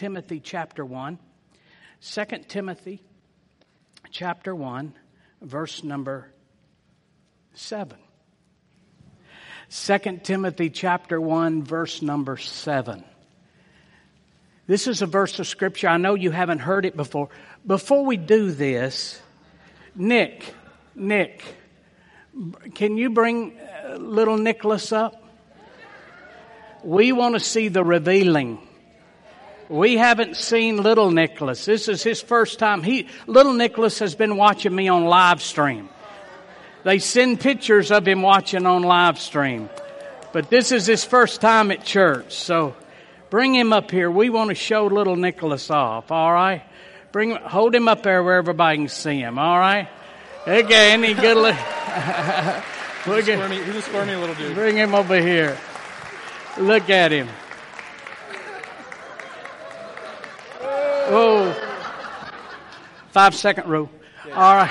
Timothy chapter 1. 2 Timothy chapter 1, verse number 7. 2 Timothy chapter 1, verse number 7. This is a verse of scripture. I know you haven't heard it before. Before we do this, Nick, Nick, can you bring uh, little Nicholas up? We want to see the revealing. We haven't seen little Nicholas. This is his first time. He, little Nicholas has been watching me on live stream. They send pictures of him watching on live stream. But this is his first time at church. So bring him up here. We want to show little Nicholas off. All right. Bring, hold him up there where everybody can see him. All right. Okay. Any good look. he's, a squirmy, he's a squirmy little dude. Bring him over here. Look at him. Oh, five second rule. All right.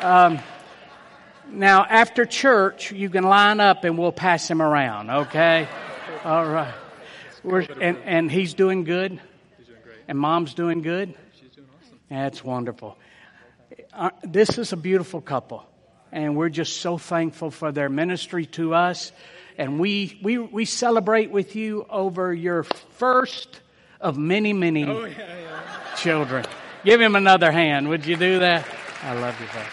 Um, now, after church, you can line up and we'll pass him around, okay? All right. We're, and, and he's doing good? He's doing great. And mom's doing good? She's doing awesome. That's wonderful. Uh, this is a beautiful couple, and we're just so thankful for their ministry to us. And we, we, we celebrate with you over your first of many, many Oh, yeah, yeah. children. Give him another hand. Would you do that? I love you, buddy.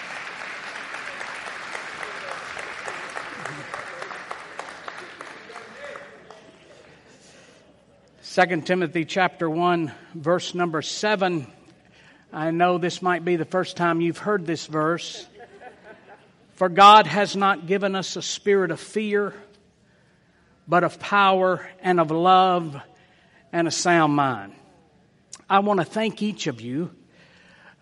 Second Timothy chapter one, verse number seven. I know this might be the first time you've heard this verse. For God has not given us a spirit of fear, but of power and of love and a sound mind. I want to thank each of you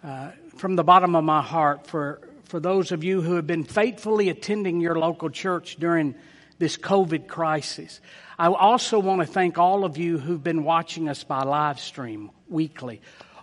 uh, from the bottom of my heart for, for those of you who have been faithfully attending your local church during this COVID crisis. I also want to thank all of you who've been watching us by live stream weekly.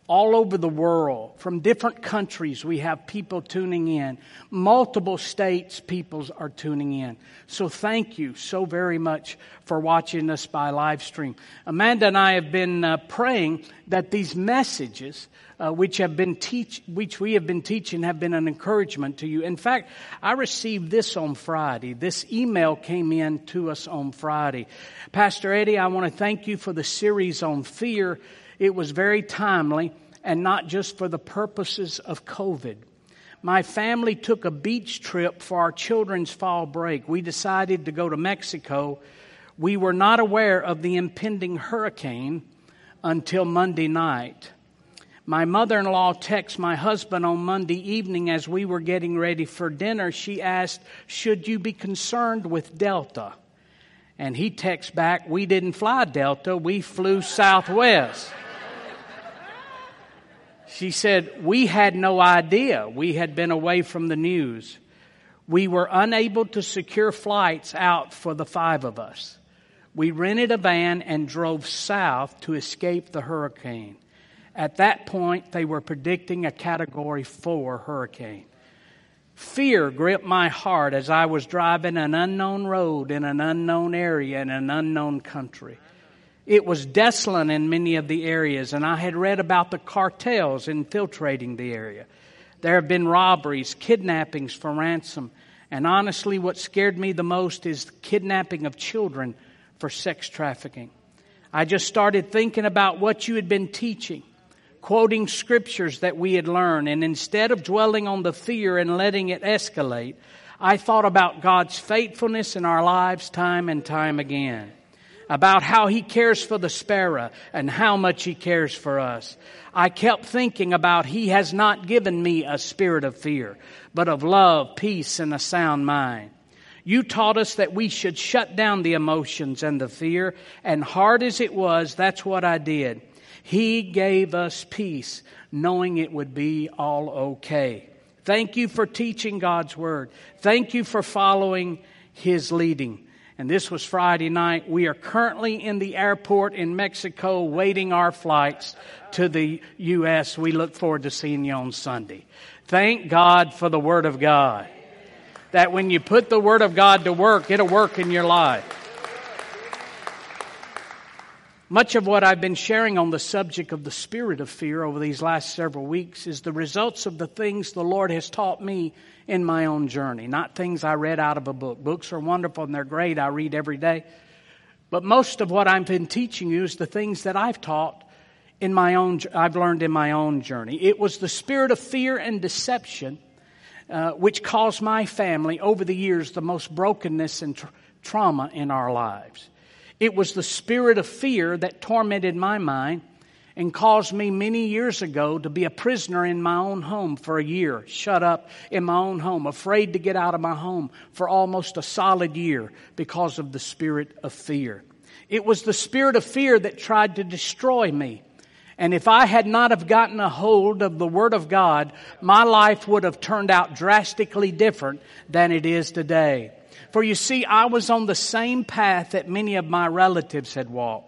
All over the world, from different countries, we have people tuning in. Multiple states, people are tuning in. So thank you so very much for watching us by live stream. Amanda and I have been uh, praying that these messages, uh, which have been teach, which we have been teaching, have been an encouragement to you. In fact, I received this on Friday. This email came in to us on Friday. Pastor Eddie, I want to thank you for the series on fear. It was very timely and not just for the purposes of COVID. My family took a beach trip for our children's fall break. We decided to go to Mexico. We were not aware of the impending hurricane until Monday night. My mother in law texted my husband on Monday evening as we were getting ready for dinner. She asked, Should you be concerned with Delta? And he texts back, We didn't fly Delta, we flew Southwest. She said, We had no idea. We had been away from the news. We were unable to secure flights out for the five of us. We rented a van and drove south to escape the hurricane. At that point, they were predicting a category four hurricane. Fear gripped my heart as I was driving an unknown road in an unknown area in an unknown country. It was desolate in many of the areas, and I had read about the cartels infiltrating the area. There have been robberies, kidnappings for ransom, and honestly, what scared me the most is the kidnapping of children for sex trafficking. I just started thinking about what you had been teaching, quoting scriptures that we had learned, and instead of dwelling on the fear and letting it escalate, I thought about God's faithfulness in our lives time and time again about how he cares for the sparrow and how much he cares for us. I kept thinking about he has not given me a spirit of fear, but of love, peace, and a sound mind. You taught us that we should shut down the emotions and the fear, and hard as it was, that's what I did. He gave us peace, knowing it would be all okay. Thank you for teaching God's Word. Thank you for following His leading and this was Friday night. We are currently in the airport in Mexico waiting our flights to the U.S. We look forward to seeing you on Sunday. Thank God for the Word of God. That when you put the Word of God to work, it'll work in your life. Much of what I've been sharing on the subject of the spirit of fear over these last several weeks is the results of the things the Lord has taught me in my own journey, not things I read out of a book. Books are wonderful and they're great. I read every day. But most of what I've been teaching you is the things that I've taught in my own, I've learned in my own journey. It was the spirit of fear and deception uh, which caused my family over the years the most brokenness and tra- trauma in our lives. It was the spirit of fear that tormented my mind and caused me many years ago to be a prisoner in my own home for a year, shut up in my own home, afraid to get out of my home for almost a solid year because of the spirit of fear. It was the spirit of fear that tried to destroy me. And if I had not have gotten a hold of the Word of God, my life would have turned out drastically different than it is today. For you see, I was on the same path that many of my relatives had walked.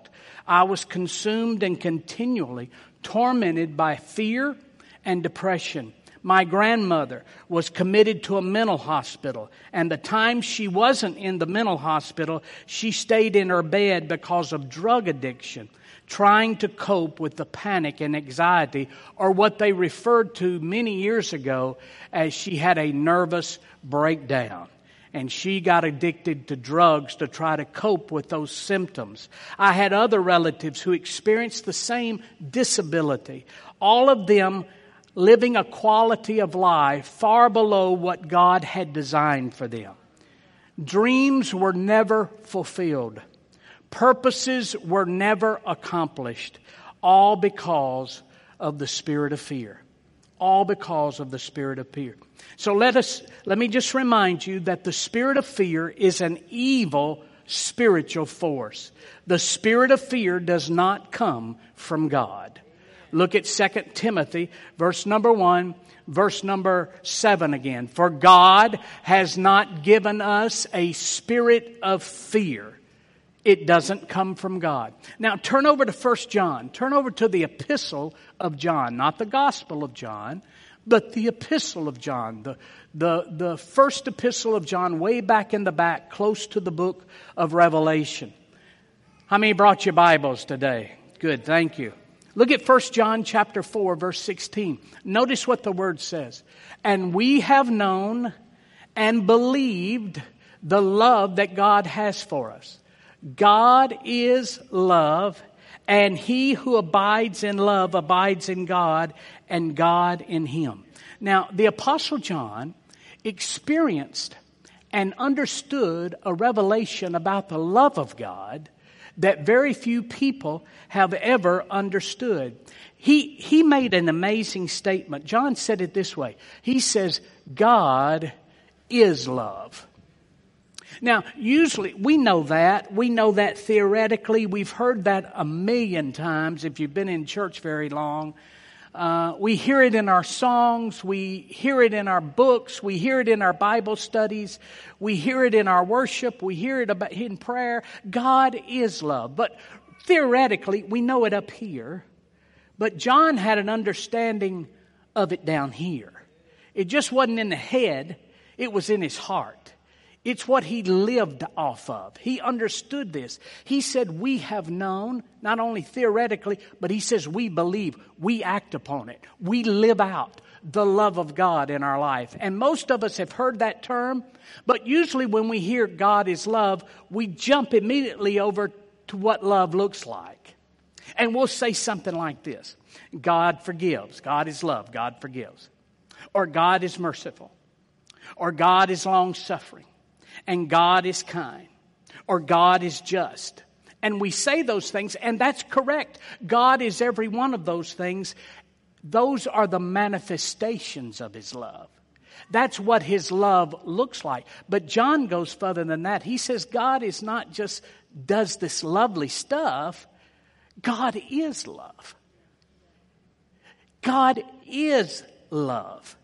I was consumed and continually tormented by fear and depression. My grandmother was committed to a mental hospital, and the time she wasn't in the mental hospital, she stayed in her bed because of drug addiction, trying to cope with the panic and anxiety, or what they referred to many years ago as she had a nervous breakdown and she got addicted to drugs to try to cope with those symptoms. I had other relatives who experienced the same disability. All of them living a quality of life far below what God had designed for them. Dreams were never fulfilled. Purposes were never accomplished. All because of the spirit of fear. All because of the spirit of fear. So let us, let me just remind you that the spirit of fear is an evil spiritual force. The spirit of fear does not come from God. Look at 2 Timothy, verse number 1, verse number 7 again. For God has not given us a spirit of fear. It doesn't come from God. Now turn over to 1 John. Turn over to the epistle of John, not the gospel of John, but the epistle of John, the, the, the first epistle of John, way back in the back, close to the book of Revelation. How many brought your Bibles today? Good, thank you. Look at 1 John chapter 4 verse 16. Notice what the word says. And we have known and believed the love that God has for us. God is love and he who abides in love abides in God and God in him. Now, the Apostle John experienced and understood a revelation about the love of God that very few people have ever understood. He, he made an amazing statement. John said it this way. He says, God is love. Now, usually we know that. We know that theoretically. We've heard that a million times if you've been in church very long. Uh, we hear it in our songs. We hear it in our books. We hear it in our Bible studies. We hear it in our worship. We hear it about, in prayer. God is love. But theoretically, we know it up here. But John had an understanding of it down here. It just wasn't in the head, it was in his heart. It's what he lived off of. He understood this. He said, We have known, not only theoretically, but he says, We believe, we act upon it, we live out the love of God in our life. And most of us have heard that term, but usually when we hear God is love, we jump immediately over to what love looks like. And we'll say something like this God forgives, God is love, God forgives. Or God is merciful, or God is long suffering and God is kind or God is just. And we say those things, and that's correct. God is every one of those things. Those are the manifestations of His love. That's what His love looks like. But John goes further than that. He says God is not just does this lovely stuff, God is love. God is love.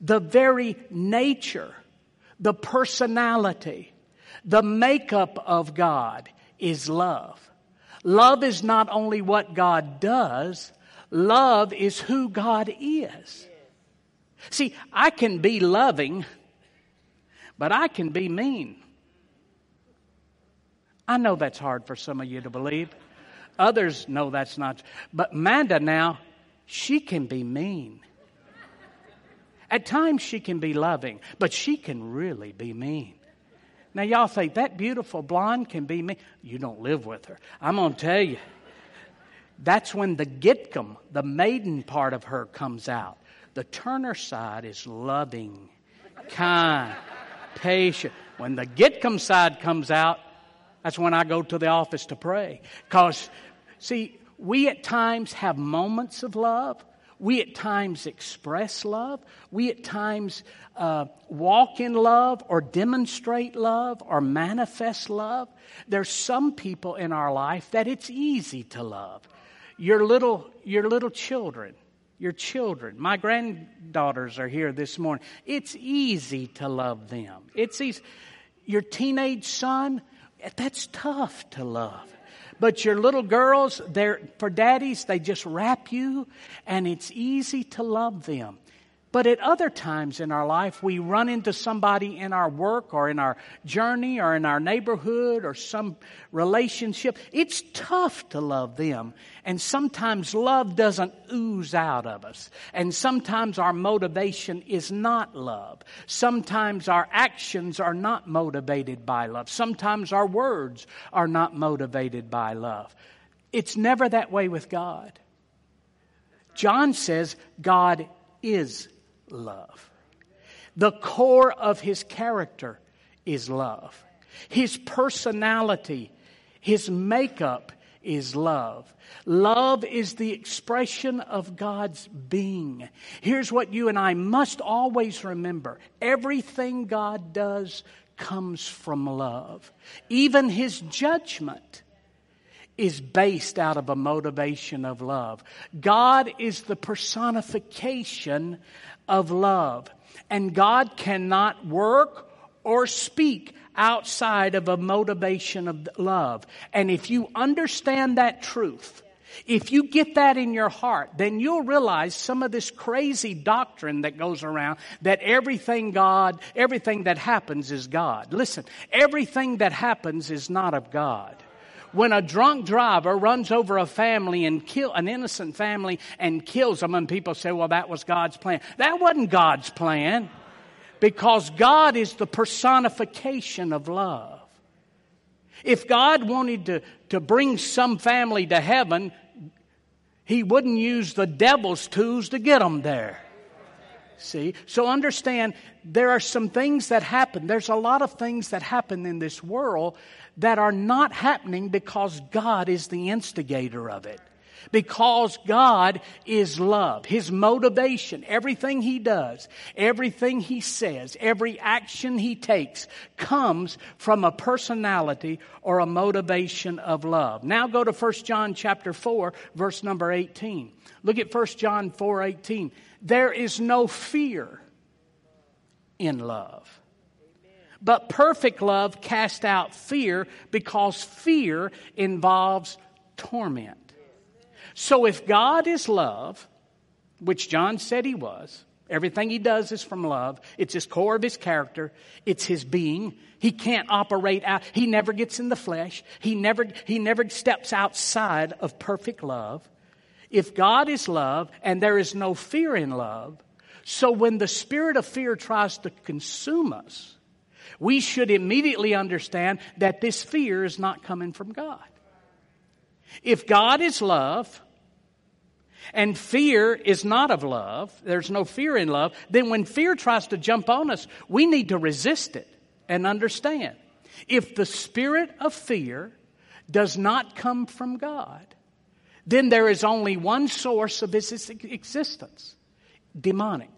The very nature the personality, the makeup of God is love. Love is not only what God does, love is who God is. See, I can be loving, but I can be mean. I know that's hard for some of you to believe. Others know that's not. But Manda now, she can be mean. At times she can be loving, but she can really be mean. Now, y'all think that beautiful blonde can be mean. You don't live with her. I'm going to tell you. That's when the Gitcom, the maiden part of her, comes out. The Turner side is loving, kind, patient. When the Gitcom side comes out, that's when I go to the office to pray. Because, see, we at times have moments of love. We at times express love. We at times uh, walk in love or demonstrate love or manifest love. There's some people in our life that it's easy to love. Your little, your little children, your children. My granddaughters are here this morning. It's easy to love them. It's easy. Your teenage son, that's tough to love. But your little girls, they're, for daddies, they just wrap you and it's easy to love them. But at other times in our life, we run into somebody in our work or in our journey or in our neighborhood or some relationship. It's tough to love them. And sometimes love doesn't ooze out of us. And sometimes our motivation is not love. Sometimes our actions are not motivated by love. Sometimes our words are not motivated by love. It's never that way with God. John says God is love. The core of his character is love. His personality, his makeup is love. Love is the expression of God's being. Here's what you and I must always remember everything God does comes from love. Even his judgment is based out of a motivation of love. God is the personification of love. And God cannot work or speak outside of a motivation of love. And if you understand that truth, if you get that in your heart, then you'll realize some of this crazy doctrine that goes around that everything God, everything that happens is God. Listen, everything that happens is not of God when a drunk driver runs over a family and kill an innocent family and kills them and people say well that was god's plan that wasn't god's plan because god is the personification of love if god wanted to, to bring some family to heaven he wouldn't use the devil's tools to get them there See? So understand there are some things that happen. There's a lot of things that happen in this world that are not happening because God is the instigator of it. Because God is love. His motivation, everything He does, everything He says, every action He takes comes from a personality or a motivation of love. Now go to 1 John chapter 4, verse number 18. Look at 1 John 4, 18. There is no fear in love. But perfect love casts out fear because fear involves torment. So if God is love, which John said he was, everything he does is from love. It's his core of his character. It's his being. He can't operate out. He never gets in the flesh. He never, he never steps outside of perfect love. If God is love and there is no fear in love, so when the spirit of fear tries to consume us, we should immediately understand that this fear is not coming from God. If God is love, and fear is not of love, there's no fear in love, then when fear tries to jump on us, we need to resist it and understand. If the spirit of fear does not come from God, then there is only one source of its existence demonic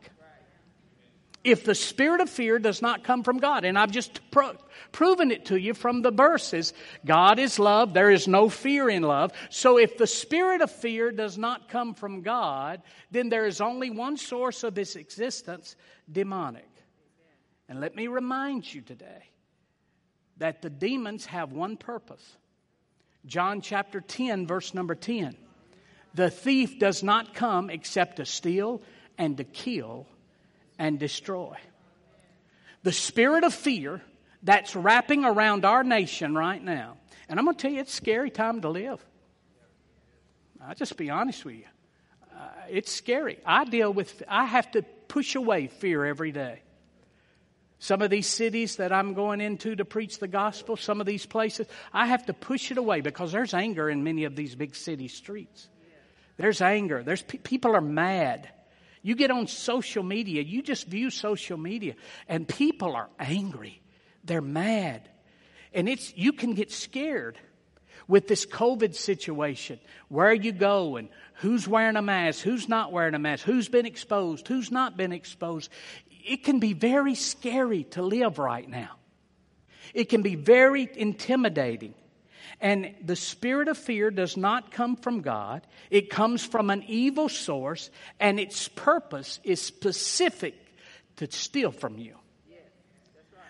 if the spirit of fear does not come from God. And I've just pro- proven it to you from the verses. God is love. There is no fear in love. So if the spirit of fear does not come from God, then there is only one source of its existence demonic. And let me remind you today that the demons have one purpose. John chapter 10, verse number 10. The thief does not come except to steal and to kill and destroy. The spirit of fear that's wrapping around our nation right now. And I'm going to tell you, it's a scary time to live. I'll just be honest with you. Uh, it's scary. I deal with, I have to push away fear every day. Some of these cities that I'm going into to preach the gospel, some of these places, I have to push it away because there's anger in many of these big city streets. There's anger. There's people are mad. You get on social media, you just view social media, and people are angry. They're mad. And it's you can get scared with this COVID situation. Where you go and who's wearing a mask, who's not wearing a mask, who's been exposed, who's not been exposed. It can be very scary to live right now. It can be very intimidating. And the spirit of fear does not come from God. It comes from an evil source, and its purpose is specific to steal from you.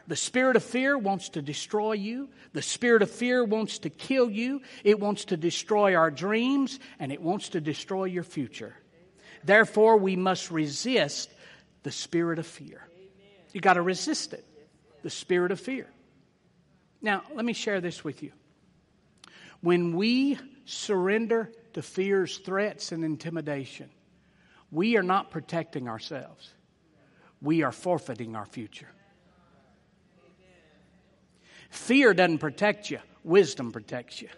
The spirit of fear wants to destroy you. The spirit of fear wants to kill you. It wants to destroy our dreams and it wants to destroy your future. Therefore, we must resist the spirit of fear. You got to resist it. The spirit of fear. Now, let me share this with you. When we surrender to fear's threats and intimidation, we are not protecting ourselves. We are forfeiting our future. Fear doesn't protect you, wisdom protects you.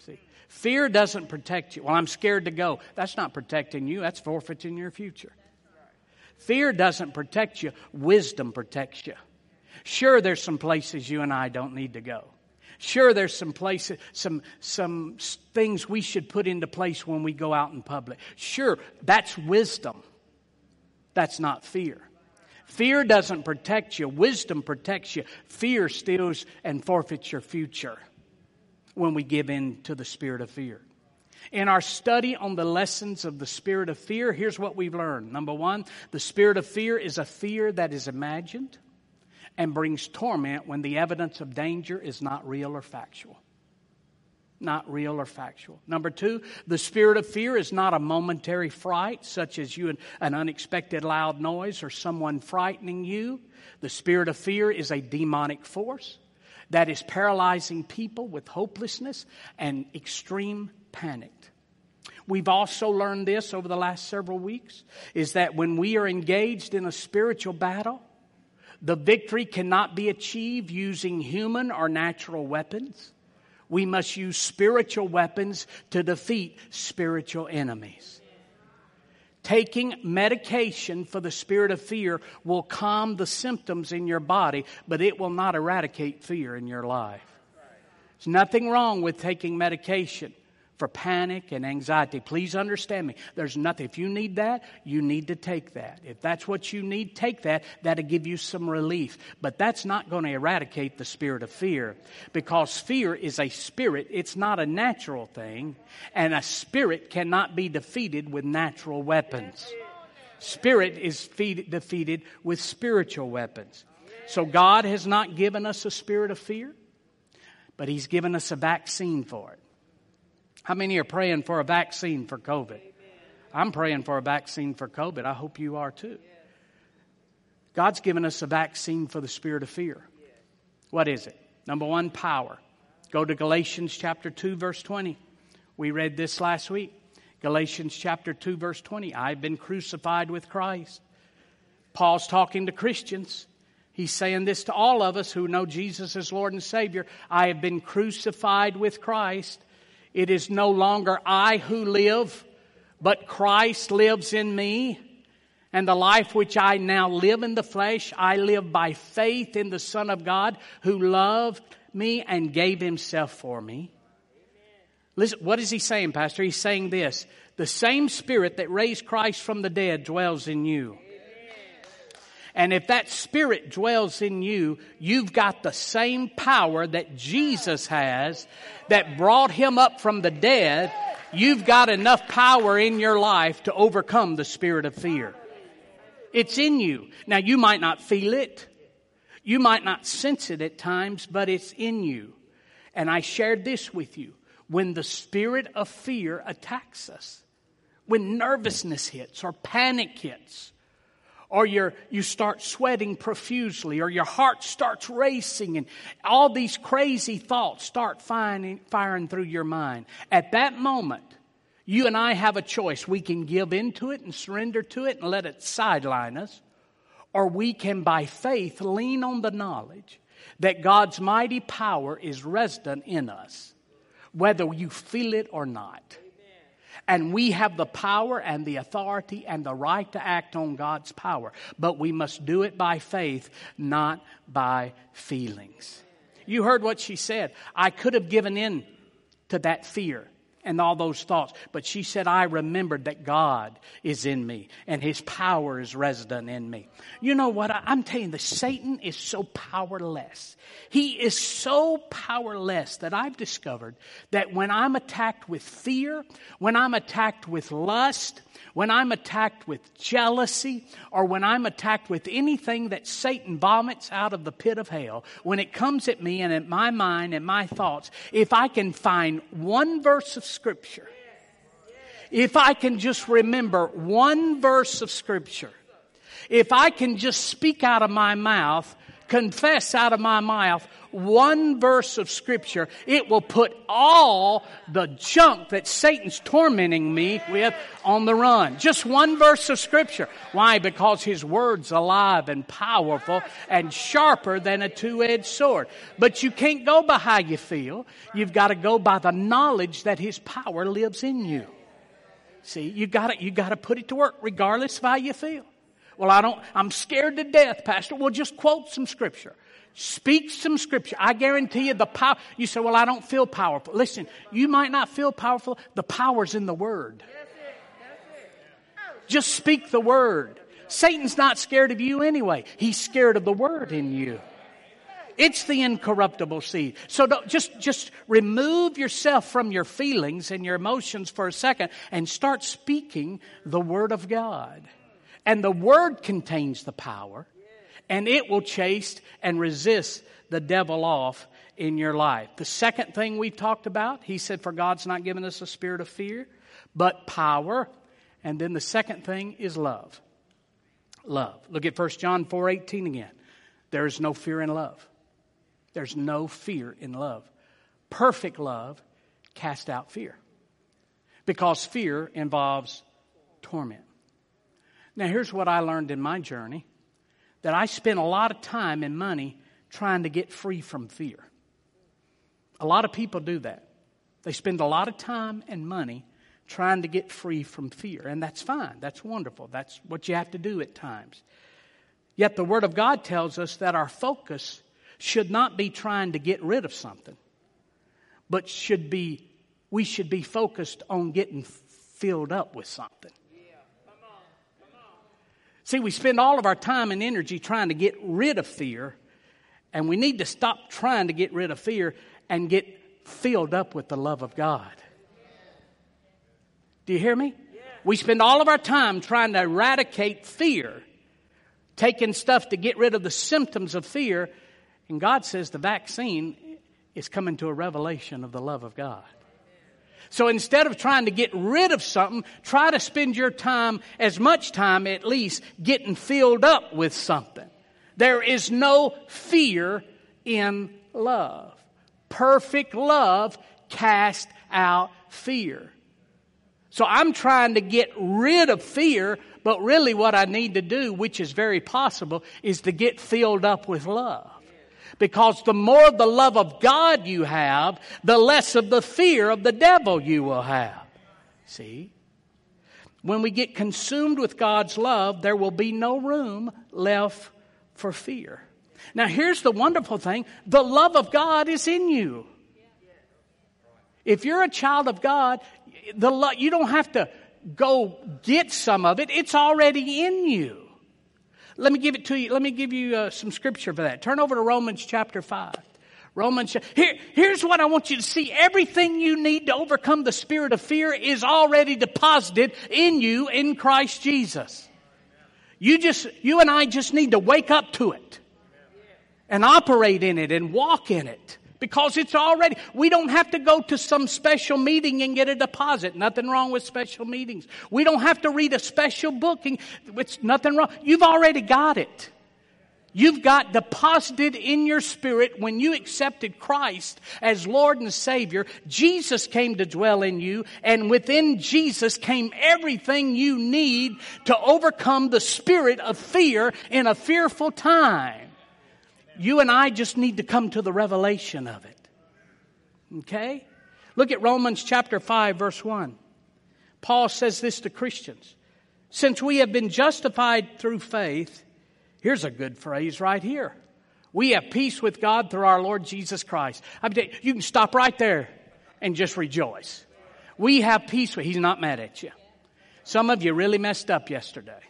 See, fear doesn't protect you. Well, I'm scared to go. That's not protecting you, that's forfeiting your future. Fear doesn't protect you, wisdom protects you. Sure, there's some places you and I don't need to go. Sure, there's some places, some, some things we should put into place when we go out in public. Sure, that's wisdom. That's not fear. Fear doesn't protect you, wisdom protects you. Fear steals and forfeits your future when we give in to the spirit of fear. In our study on the lessons of the spirit of fear, here's what we've learned. Number one, the spirit of fear is a fear that is imagined and brings torment when the evidence of danger is not real or factual not real or factual. Number two, the spirit of fear is not a momentary fright, such as you an unexpected loud noise or someone frightening you. The spirit of fear is a demonic force that is paralyzing people with hopelessness and extreme panic. We've also learned this over the last several weeks is that when we are engaged in a spiritual battle, the victory cannot be achieved using human or natural weapons we must use spiritual weapons to defeat spiritual enemies. Taking medication for the spirit of fear will calm the symptoms in your body, but it will not eradicate fear in your life. There's nothing wrong with taking medication for panic and anxiety. Please understand me. There's nothing. If you need that, you need to take that. If that's what you need, take that. That'll give you some relief. But that's not going to eradicate the spirit of fear because fear is a spirit. It's not a natural thing. And a spirit cannot be defeated with natural weapons. Spirit is defeated with spiritual weapons. So God has not given us a spirit of fear, but He's given us a vaccine for it. How many are praying for a vaccine for COVID? I'm praying for a vaccine for COVID. I hope you are too. God's given us a vaccine for the spirit of fear. What is it? Number one, power. Go to Galatians chapter 2, verse 20. We read this last week. Galatians chapter 2, verse 20. I've been crucified with Christ. Paul's talking to Christians. He's saying this to all of us who know Jesus as Lord and Savior. I have been crucified with Christ. It is no longer I who live, but Christ lives in me. And the life which I now live in the flesh, I live by faith in the Son of God who loved me and gave himself for me. Listen, what is he saying, Pastor? He's saying this. The same spirit that raised Christ from the dead dwells in you. And if that spirit dwells in you, you've got the same power that Jesus has that brought him up from the dead. You've got enough power in your life to overcome the spirit of fear. It's in you. Now you might not feel it. You might not sense it at times, but it's in you. And I shared this with you. When the spirit of fear attacks us, when nervousness hits or panic hits, or you you start sweating profusely, or your heart starts racing, and all these crazy thoughts start firing, firing through your mind. At that moment, you and I have a choice. We can give into it and surrender to it and let it sideline us, or we can, by faith, lean on the knowledge that God's mighty power is resident in us, whether you feel it or not. And we have the power and the authority and the right to act on God's power. But we must do it by faith, not by feelings. You heard what she said. I could have given in to that fear and all those thoughts. But she said, I remembered that God is in me and his power is resident in me. You know what? I'm telling you, Satan is so powerless. He is so powerless that I've discovered that when I'm attacked with fear, when I'm attacked with lust, when I'm attacked with jealousy, or when I'm attacked with anything that Satan vomits out of the pit of hell, when it comes at me and at my mind and my thoughts, if I can find one verse of Scripture, if I can just remember one verse of Scripture, if I can just speak out of my mouth, confess out of my mouth one verse of scripture, it will put all the junk that Satan's tormenting me with on the run. Just one verse of scripture. Why? Because his word's alive and powerful and sharper than a two-edged sword. But you can't go by how you feel. You've got to go by the knowledge that his power lives in you. See, you got to, you got to put it to work regardless of how you feel. Well, I don't, I'm scared to death, Pastor. Well, just quote some scripture. Speak some scripture. I guarantee you the power. You say, well, I don't feel powerful. Listen, you might not feel powerful. The power's in the word. Just speak the word. Satan's not scared of you anyway. He's scared of the word in you. It's the incorruptible seed. So just, just remove yourself from your feelings and your emotions for a second and start speaking the word of God. And the word contains the power and it will chase and resist the devil off in your life. The second thing we talked about, he said, For God's not given us a spirit of fear, but power. And then the second thing is love. Love. Look at 1 John 4 18 again. There is no fear in love. There's no fear in love. Perfect love cast out fear. Because fear involves torment. Now, here's what I learned in my journey that I spent a lot of time and money trying to get free from fear. A lot of people do that. They spend a lot of time and money trying to get free from fear. And that's fine. That's wonderful. That's what you have to do at times. Yet the Word of God tells us that our focus should not be trying to get rid of something, but should be, we should be focused on getting filled up with something. See, we spend all of our time and energy trying to get rid of fear, and we need to stop trying to get rid of fear and get filled up with the love of God. Do you hear me? We spend all of our time trying to eradicate fear, taking stuff to get rid of the symptoms of fear, and God says the vaccine is coming to a revelation of the love of God. So instead of trying to get rid of something, try to spend your time, as much time at least, getting filled up with something. There is no fear in love. Perfect love casts out fear. So I'm trying to get rid of fear, but really what I need to do, which is very possible, is to get filled up with love. Because the more the love of God you have, the less of the fear of the devil you will have. See? When we get consumed with God's love, there will be no room left for fear. Now, here's the wonderful thing the love of God is in you. If you're a child of God, the lo- you don't have to go get some of it, it's already in you. Let me give it to you. Let me give you uh, some scripture for that. Turn over to Romans chapter 5. Romans, here, here's what I want you to see. Everything you need to overcome the spirit of fear is already deposited in you in Christ Jesus. You just, you and I just need to wake up to it and operate in it and walk in it because it's already, we don't have to go to some special meeting and get a deposit. Nothing wrong with special meetings. We don't have to read a special book. And, it's nothing wrong. You've already got it. You've got deposited in your spirit when you accepted Christ as Lord and Savior. Jesus came to dwell in you, and within Jesus came everything you need to overcome the spirit of fear in a fearful time. You and I just need to come to the revelation of it. Okay? Look at Romans chapter 5, verse 1. Paul says this to Christians Since we have been justified through faith, here's a good phrase right here. We have peace with God through our Lord Jesus Christ. You can stop right there and just rejoice. We have peace with, He's not mad at you. Some of you really messed up yesterday.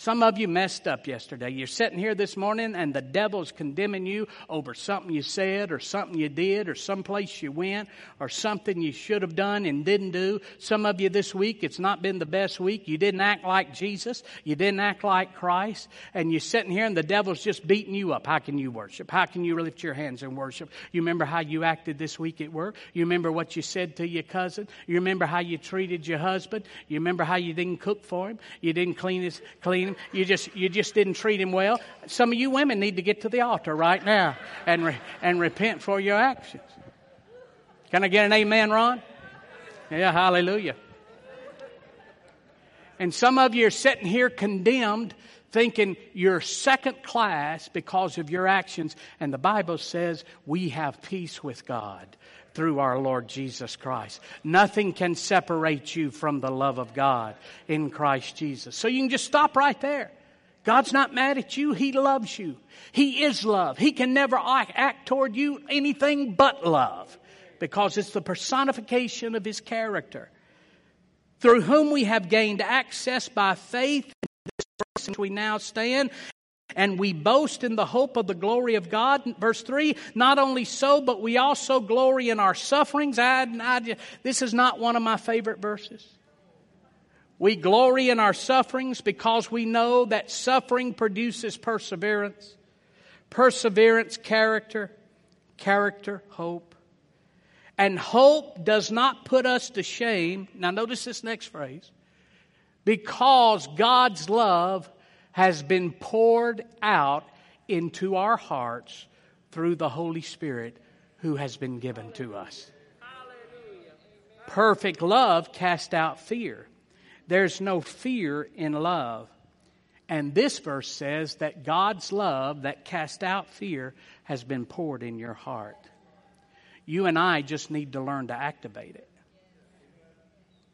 Some of you messed up yesterday. You're sitting here this morning and the devil's condemning you over something you said or something you did or someplace you went or something you should have done and didn't do. Some of you this week, it's not been the best week. You didn't act like Jesus. You didn't act like Christ. And you're sitting here and the devil's just beating you up. How can you worship? How can you lift your hands and worship? You remember how you acted this week at work? You remember what you said to your cousin? You remember how you treated your husband? You remember how you didn't cook for him? You didn't clean his, clean him. You just, you just didn't treat him well. Some of you women need to get to the altar right now and, re- and repent for your actions. Can I get an amen, Ron? Yeah, hallelujah. And some of you are sitting here condemned, thinking you're second class because of your actions. And the Bible says we have peace with God through our Lord Jesus Christ. Nothing can separate you from the love of God in Christ Jesus. So you can just stop right there. God's not mad at you. He loves you. He is love. He can never act toward you anything but love because it's the personification of His character. Through whom we have gained access by faith in this which we now stand and we boast in the hope of the glory of God. Verse 3 Not only so, but we also glory in our sufferings. I, I, this is not one of my favorite verses. We glory in our sufferings because we know that suffering produces perseverance, perseverance, character, character, hope. And hope does not put us to shame. Now, notice this next phrase because God's love has been poured out into our hearts through the Holy Spirit who has been given to us. Perfect love casts out fear. There's no fear in love. And this verse says that God's love that casts out fear has been poured in your heart. You and I just need to learn to activate it.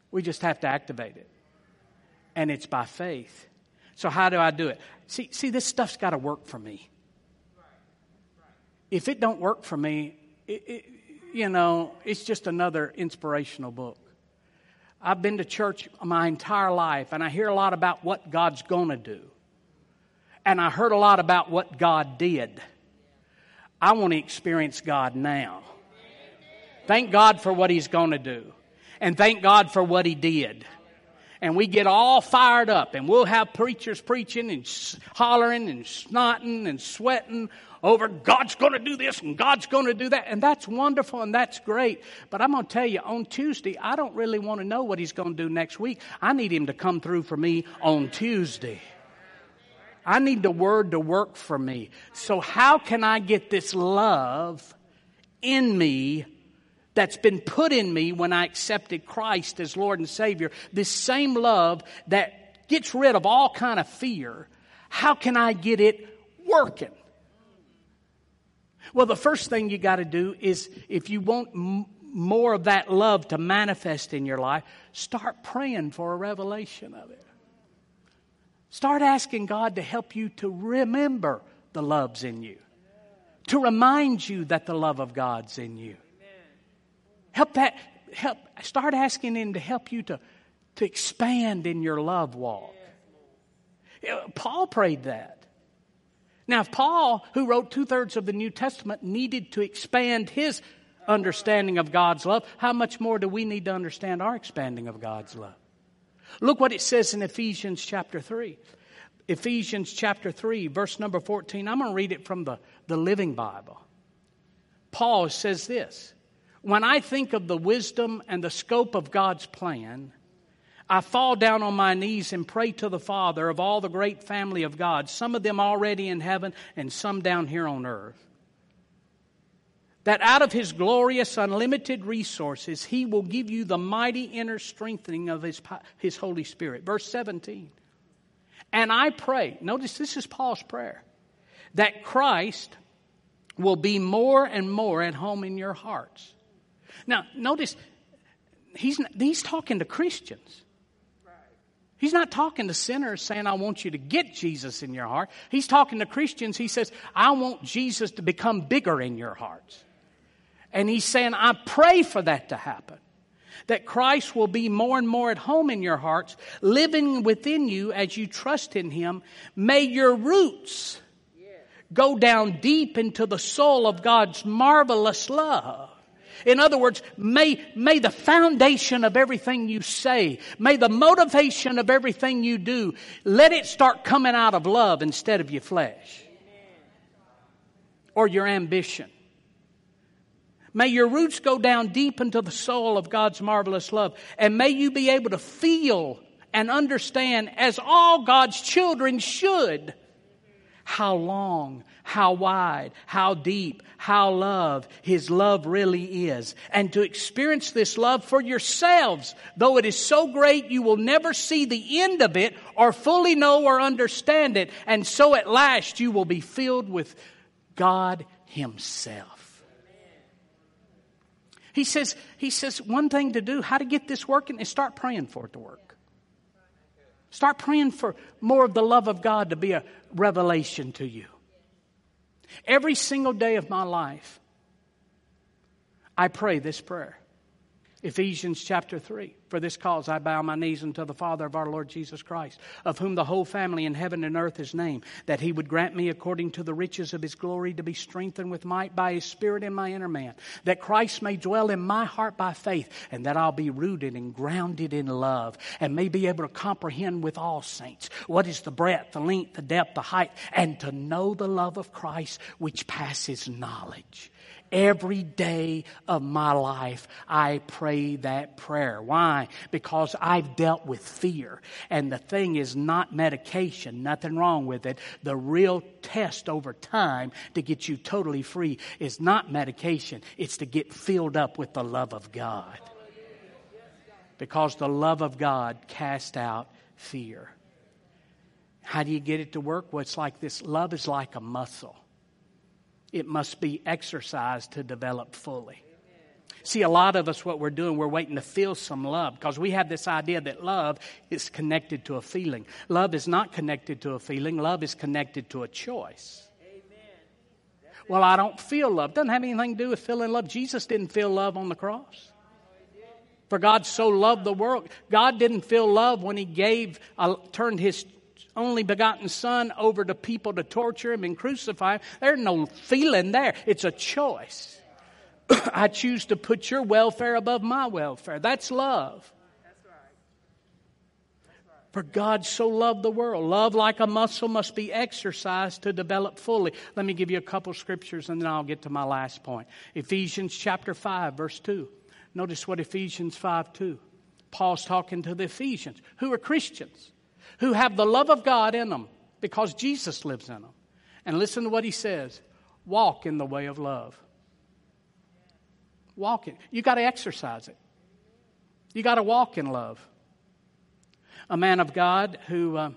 We just have to activate it. And it's by faith. So how do I do it? See, see, this stuff's got to work for me. If it don't work for me, it, it, you know, it's just another inspirational book. I've been to church my entire life, and I hear a lot about what God's going to do. And I heard a lot about what God did. I want to experience God now. Thank God for what He's going to do. And thank God for what He did and we get all fired up and we'll have preachers preaching and hollering and snotting and sweating over God's going to do this and God's going to do that. And that's wonderful and that's great. But I'm going to tell you, on Tuesday, I don't really want to know what He's going to do next week. I need Him to come through for me on Tuesday. I need the Word to work for me. So, how can I get this love in me that's been put in me when I accepted Christ as Lord and Savior, this same love that gets rid of all kind of fear, how can I get it working? Well, the first thing you got to do is if you want m- more of that love to manifest in your life, start praying for a revelation of it. Start asking God to help you to remember the love's in you, to remind you that the love of God's in you. Help that, help, start asking Him to help you to, to expand in your love walk. Paul prayed that. Now, if Paul, who wrote two thirds of the New Testament, needed to expand his understanding of God's love, how much more do we need to understand our expanding of God's love? Look what it says in Ephesians chapter 3. Ephesians chapter 3, verse number 14. I'm going to read it from the, the Living Bible. Paul says this When I think of the wisdom and the scope of God's plan, I fall down on my knees and pray to the Father of all the great family of God, some of them already in heaven and some down here on earth. That out of His glorious, unlimited resources, He will give you the mighty inner strengthening of His, His Holy Spirit. Verse 17. And I pray, notice this is Paul's prayer, that Christ will be more and more at home in your hearts. Now, notice, he's, he's talking to Christians. He's not talking to sinners saying, I want you to get Jesus in your heart. He's talking to Christians. He says, I want Jesus to become bigger in your hearts. And he's saying, I pray for that to happen. That Christ will be more and more at home in your hearts, living within you as you trust in him. May your roots go down deep into the soul of God's marvelous love. In other words, may, may the foundation of everything you say, may the motivation of everything you do, let it start coming out of love instead of your flesh or your ambition. May your roots go down deep into the soul of God's marvelous love, and may you be able to feel and understand, as all God's children should, how long, how wide, how deep, how love His love really is. And to experience this love for yourselves, though it is so great you will never see the end of it or fully know or understand it. And so at last you will be filled with God Himself. He says, he says one thing to do, how to get this working is start praying for it to work. Start praying for more of the love of God to be a revelation to you. Every single day of my life, I pray this prayer. Ephesians chapter 3. For this cause I bow my knees unto the Father of our Lord Jesus Christ, of whom the whole family in heaven and earth is named, that he would grant me according to the riches of his glory to be strengthened with might by his Spirit in my inner man, that Christ may dwell in my heart by faith, and that I'll be rooted and grounded in love, and may be able to comprehend with all saints what is the breadth, the length, the depth, the height, and to know the love of Christ which passes knowledge Every day of my life, I pray that prayer. Why? Because I've dealt with fear. And the thing is not medication, nothing wrong with it. The real test over time to get you totally free is not medication, it's to get filled up with the love of God. Because the love of God casts out fear. How do you get it to work? Well, it's like this love is like a muscle it must be exercised to develop fully. See, a lot of us, what we're doing, we're waiting to feel some love because we have this idea that love is connected to a feeling. Love is not connected to a feeling, love is connected to a choice. Well, I don't feel love. Doesn't have anything to do with feeling love. Jesus didn't feel love on the cross. For God so loved the world. God didn't feel love when He gave, uh, turned His only begotten Son over to people to torture him and crucify him. There's no feeling there. It's a choice. I choose to put your welfare above my welfare. That's love. For God so loved the world. Love, like a muscle, must be exercised to develop fully. Let me give you a couple scriptures and then I'll get to my last point. Ephesians chapter 5, verse 2. Notice what Ephesians 5 2. Paul's talking to the Ephesians, who are Christians who have the love of God in them because Jesus lives in them. And listen to what he says walk in the way of love. Walk it. You got to exercise it. You got to walk in love. A man of God who, uh,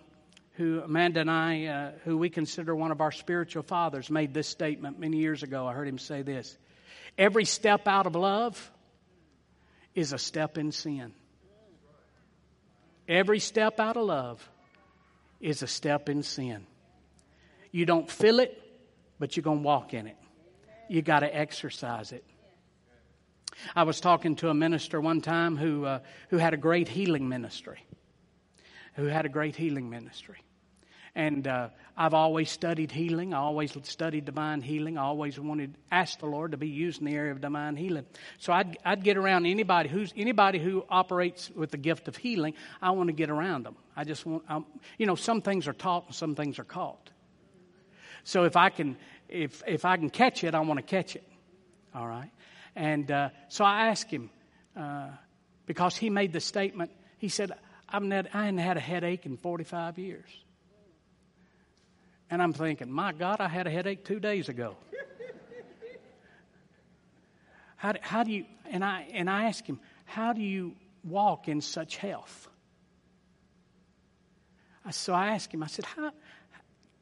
who Amanda and I, uh, who we consider one of our spiritual fathers, made this statement many years ago. I heard him say this Every step out of love is a step in sin. Every step out of love is a step in sin. You don't feel it, but you're going to walk in it. You got to exercise it. I was talking to a minister one time who, uh, who had a great healing ministry. Who had a great healing ministry. And uh, I've always studied healing. I always studied divine healing. I always wanted ask the Lord to be used in the area of divine healing. So I'd, I'd get around anybody who's anybody who operates with the gift of healing. I want to get around them. I just want, I'm, you know, some things are taught and some things are caught. So if I can, if if I can catch it, I want to catch it. All right. And uh, so I asked him, uh, because he made the statement, he said, I've not, I hadn't had a headache in 45 years. And I'm thinking, my God, I had a headache two days ago. how, do, how do you, and I, and I ask him, how do you walk in such health? So I asked him, I said, how,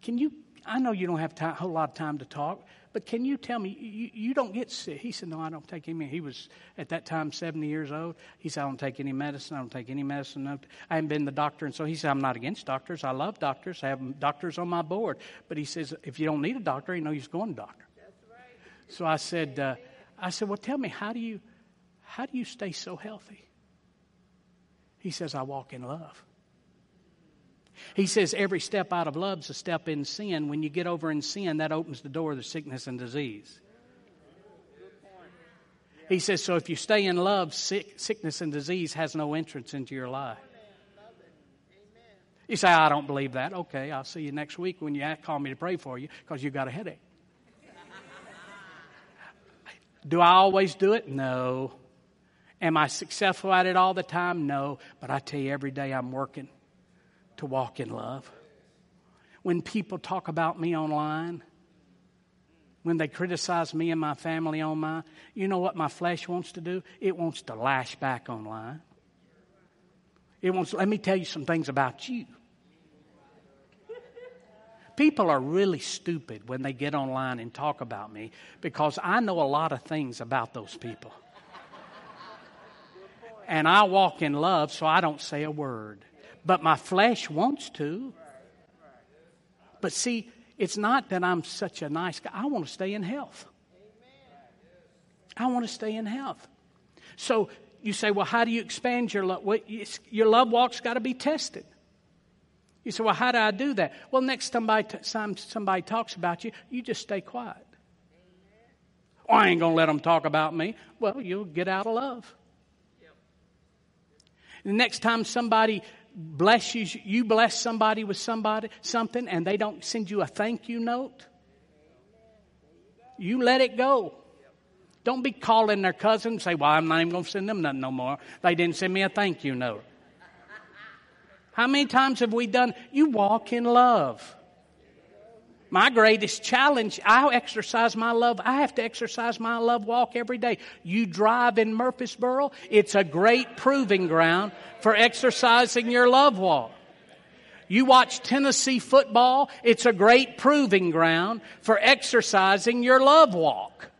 can you, I know you don't have a whole lot of time to talk, but can you tell me, you, you don't get sick? He said, No, I don't take any. He was at that time 70 years old. He said, I don't take any medicine. I don't take any medicine. I haven't been the doctor. And so he said, I'm not against doctors. I love doctors. I have doctors on my board. But he says, If you don't need a doctor, you know you're going to doctor. So I said, uh, I said, Well, tell me, how do you, how do you stay so healthy? He says, I walk in love. He says every step out of love is a step in sin. When you get over in sin, that opens the door to sickness and disease. He says, so if you stay in love, sick, sickness and disease has no entrance into your life. You say, I don't believe that. Okay, I'll see you next week when you call me to pray for you because you got a headache. do I always do it? No. Am I successful at it all the time? No. But I tell you, every day I'm working to walk in love. When people talk about me online, when they criticize me and my family online, you know what my flesh wants to do? It wants to lash back online. It wants, let me tell you some things about you. People are really stupid when they get online and talk about me because I know a lot of things about those people. And I walk in love, so I don't say a word but my flesh wants to. But see, it's not that I'm such a nice guy. I want to stay in health. I want to stay in health. So you say, well, how do you expand your love? Well, your love walk's got to be tested. You say, well, how do I do that? Well, next time somebody, somebody talks about you, you just stay quiet. I ain't going to let them talk about me. Well, you'll get out of love. The next time somebody blesses you, you bless somebody with somebody something and they don't send you a thank you note, you let it go. Don't be calling their cousin and say, Well, I'm not even going to send them nothing no more. They didn't send me a thank you note. How many times have we done? You walk in love. My greatest challenge, I exercise my love. I have to exercise my love walk every day. You drive in Murfreesboro, it's a great proving ground for exercising your love walk. You watch Tennessee football, it's a great proving ground for exercising your love walk.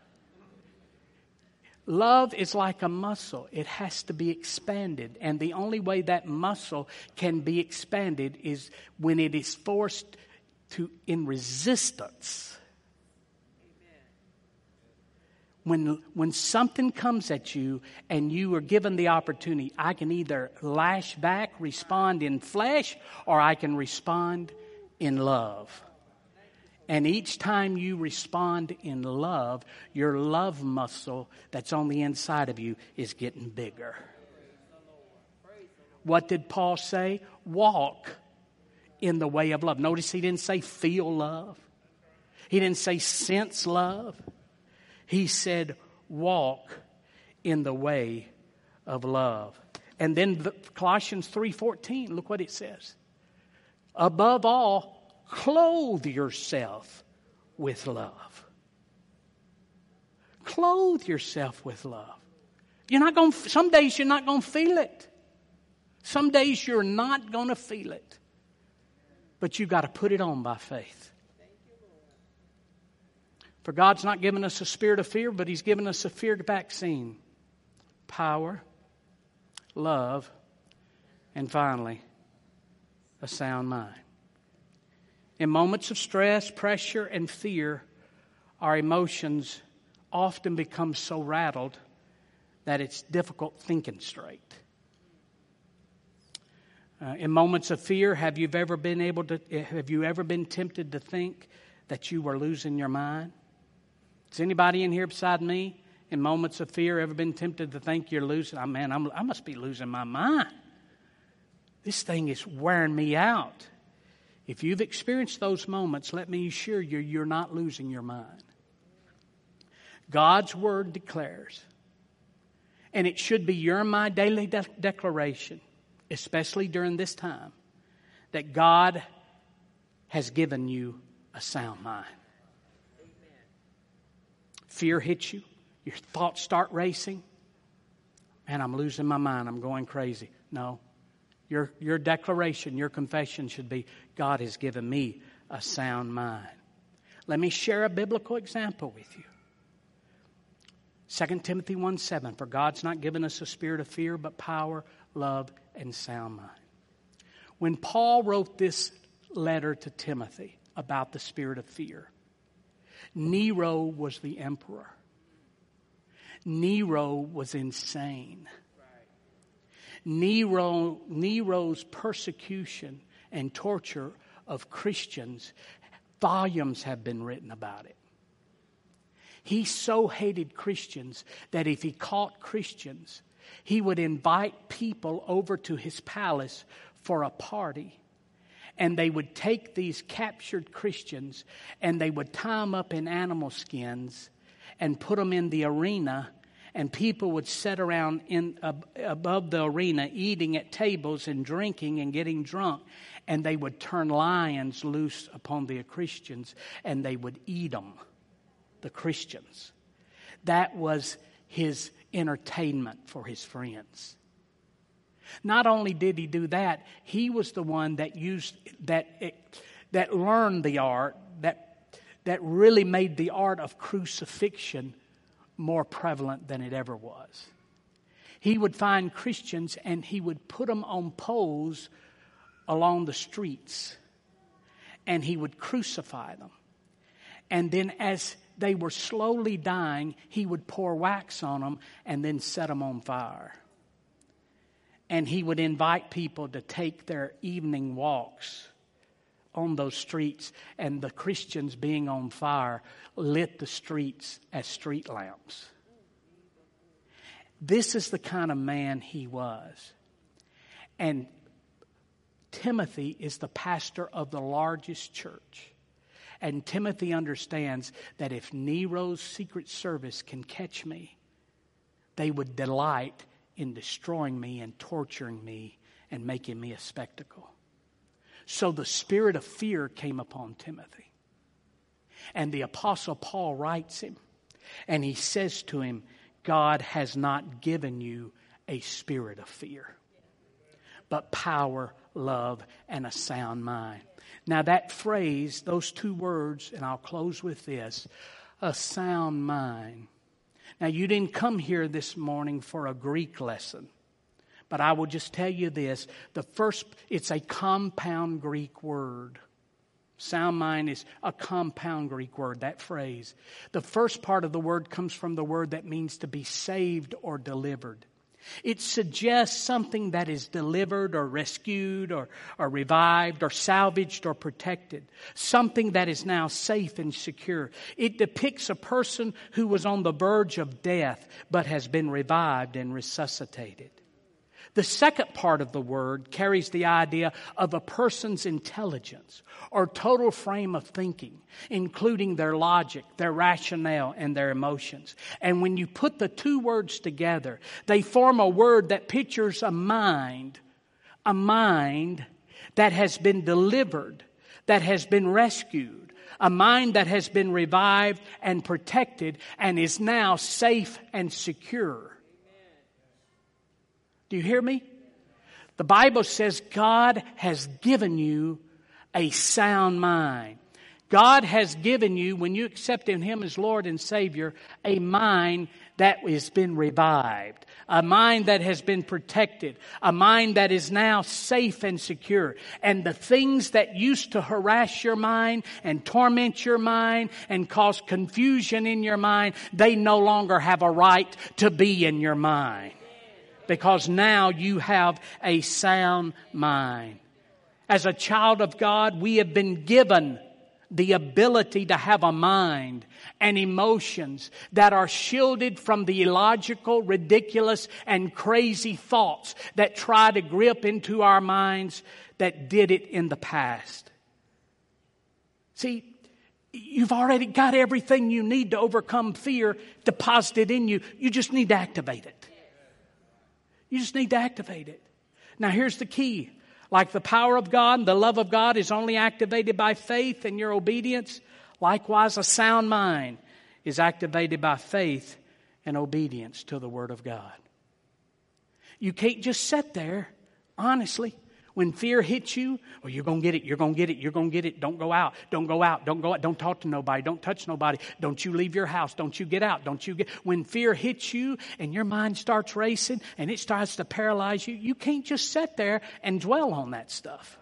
Love is like a muscle. It has to be expanded. And the only way that muscle can be expanded is when it is forced to in resistance. When, when something comes at you and you are given the opportunity, I can either lash back, respond in flesh, or I can respond in love. And each time you respond in love, your love muscle that's on the inside of you is getting bigger. What did Paul say? Walk in the way of love. Notice he didn't say feel love, he didn't say sense love. He said walk in the way of love. And then the, Colossians 3:14, look what it says. Above all, clothe yourself with love. Clothe yourself with love. You're not going some days you're not going to feel it. Some days you're not going to feel it. But you've got to put it on by faith. For God's not given us a spirit of fear, but He's given us a fear vaccine power, love, and finally, a sound mind. In moments of stress, pressure, and fear, our emotions often become so rattled that it's difficult thinking straight. Uh, in moments of fear, have you ever been able to? Have you ever been tempted to think that you were losing your mind? Is anybody in here beside me in moments of fear ever been tempted to think you're losing? Oh, man, I'm, I must be losing my mind. This thing is wearing me out. If you've experienced those moments, let me assure you, you're not losing your mind. God's word declares, and it should be your my daily de- declaration, especially during this time, that God has given you a sound mind. Fear hits you, your thoughts start racing. Man, I'm losing my mind, I'm going crazy. No. Your, your declaration, your confession should be God has given me a sound mind. Let me share a biblical example with you. 2 Timothy 1 7, for God's not given us a spirit of fear, but power, love, and sound mind. When Paul wrote this letter to Timothy about the spirit of fear, Nero was the emperor. Nero was insane. Nero, Nero's persecution and torture of Christians, volumes have been written about it. He so hated Christians that if he caught Christians, he would invite people over to his palace for a party. And they would take these captured Christians and they would tie them up in animal skins and put them in the arena. And people would sit around in, above the arena eating at tables and drinking and getting drunk. And they would turn lions loose upon the Christians and they would eat them the Christians. That was his entertainment for his friends. Not only did he do that, he was the one that used that that learned the art that that really made the art of crucifixion more prevalent than it ever was. He would find Christians and he would put them on poles along the streets and he would crucify them. And then as they were slowly dying, he would pour wax on them and then set them on fire. And he would invite people to take their evening walks on those streets, and the Christians being on fire lit the streets as street lamps. This is the kind of man he was. And Timothy is the pastor of the largest church. And Timothy understands that if Nero's secret service can catch me, they would delight in destroying me and torturing me and making me a spectacle. So the spirit of fear came upon Timothy. And the Apostle Paul writes him, and he says to him, God has not given you a spirit of fear, but power, love, and a sound mind. Now, that phrase, those two words, and I'll close with this a sound mind. Now, you didn't come here this morning for a Greek lesson, but I will just tell you this. The first, it's a compound Greek word. Sound mind is a compound Greek word, that phrase. The first part of the word comes from the word that means to be saved or delivered. It suggests something that is delivered or rescued or, or revived or salvaged or protected. Something that is now safe and secure. It depicts a person who was on the verge of death but has been revived and resuscitated. The second part of the word carries the idea of a person's intelligence or total frame of thinking, including their logic, their rationale, and their emotions. And when you put the two words together, they form a word that pictures a mind, a mind that has been delivered, that has been rescued, a mind that has been revived and protected and is now safe and secure. Do you hear me? The Bible says God has given you a sound mind. God has given you, when you accept Him as Lord and Savior, a mind that has been revived, a mind that has been protected, a mind that is now safe and secure. And the things that used to harass your mind and torment your mind and cause confusion in your mind, they no longer have a right to be in your mind because now you have a sound mind. As a child of God, we have been given the ability to have a mind and emotions that are shielded from the illogical, ridiculous, and crazy thoughts that try to grip into our minds that did it in the past. See, You've already got everything you need to overcome fear deposited in you. You just need to activate it. You just need to activate it. Now, here's the key like the power of God, the love of God is only activated by faith and your obedience. Likewise, a sound mind is activated by faith and obedience to the Word of God. You can't just sit there, honestly. When fear hits you, well, you're going to get it, you're going to get it, you're going to get it. Don't go out, don't go out, don't go out, don't talk to nobody, don't touch nobody, don't you leave your house, don't you get out, don't you get. When fear hits you and your mind starts racing and it starts to paralyze you, you can't just sit there and dwell on that stuff.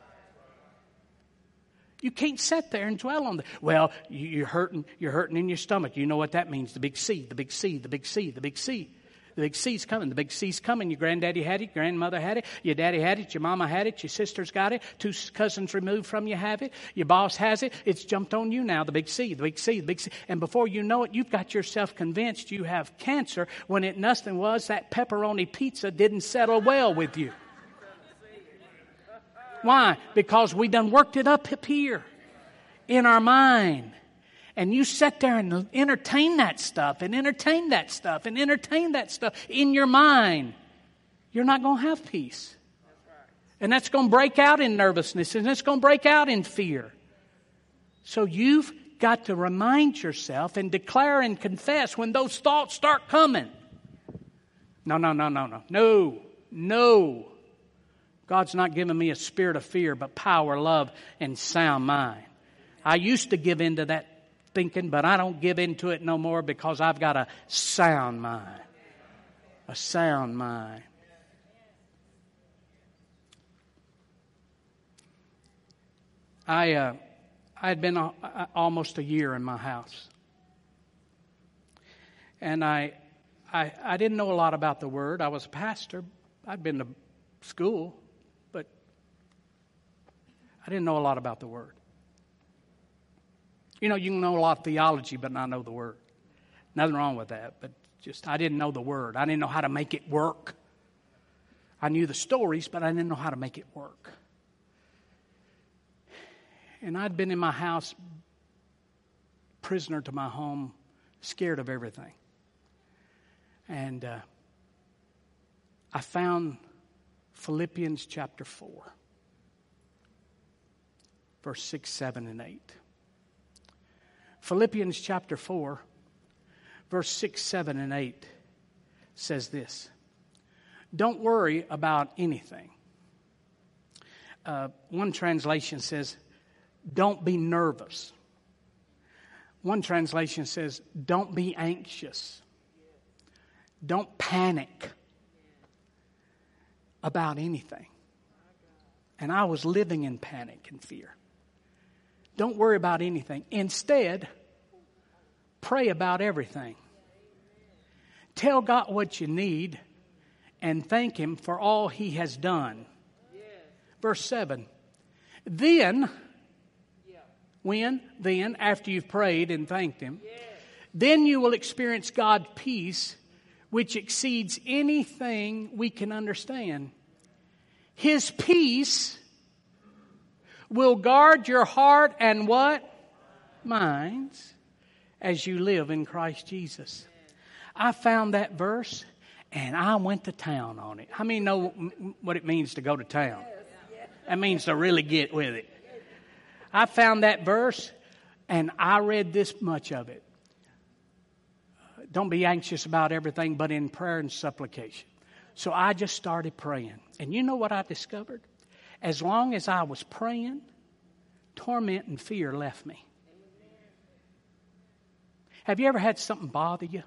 You can't sit there and dwell on that. Well, you're hurting, you're hurting in your stomach. You know what that means. The big C, the big C, the big C, the big C. The big C's coming. The big C's coming. Your granddaddy had it. Grandmother had it. Your daddy had it. Your mama had it. Your sister's got it. Two cousins removed from you have it. Your boss has it. It's jumped on you now. The big C, the big C, the big C. And before you know it, you've got yourself convinced you have cancer when it nothing was that pepperoni pizza didn't settle well with you. Why? Because we done worked it up here in our mind. And you sit there and entertain that stuff and entertain that stuff and entertain that stuff in your mind. You're not going to have peace. And that's going to break out in nervousness and it's going to break out in fear. So you've got to remind yourself and declare and confess when those thoughts start coming. No, no, no, no, no. No, no. God's not giving me a spirit of fear, but power, love, and sound mind. I used to give into that thinking, but I don't give into it no more because I've got a sound mind. A sound mind. I uh, I had been a, a, almost a year in my house, and I, I I didn't know a lot about the word. I was a pastor. I'd been to school, but I didn't know a lot about the word. You know, you can know a lot of theology, but not know the Word. Nothing wrong with that, but just I didn't know the Word. I didn't know how to make it work. I knew the stories, but I didn't know how to make it work. And I'd been in my house, prisoner to my home, scared of everything. And uh, I found Philippians chapter 4, verse 6, 7, and 8. Philippians chapter 4, verse 6, 7, and 8 says this Don't worry about anything. Uh, one translation says, Don't be nervous. One translation says, Don't be anxious. Don't panic about anything. And I was living in panic and fear. Don't worry about anything. Instead, pray about everything. Tell God what you need and thank Him for all He has done. Verse 7. Then, when? Then, after you've prayed and thanked Him, then you will experience God's peace, which exceeds anything we can understand. His peace will guard your heart and what? Minds as you live in Christ Jesus. I found that verse and I went to town on it. How many know what it means to go to town? That means to really get with it. I found that verse and I read this much of it. Don't be anxious about everything, but in prayer and supplication. So I just started praying. And you know what I discovered? As long as I was praying, torment and fear left me. Have you ever had something bother you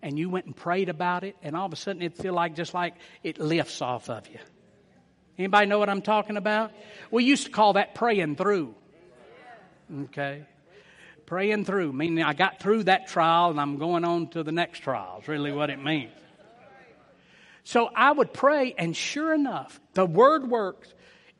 and you went and prayed about it and all of a sudden it feel like just like it lifts off of you? Anybody know what I'm talking about? We used to call that praying through. Okay. Praying through, meaning I got through that trial and I'm going on to the next trial, is really what it means. So I would pray, and sure enough, the word works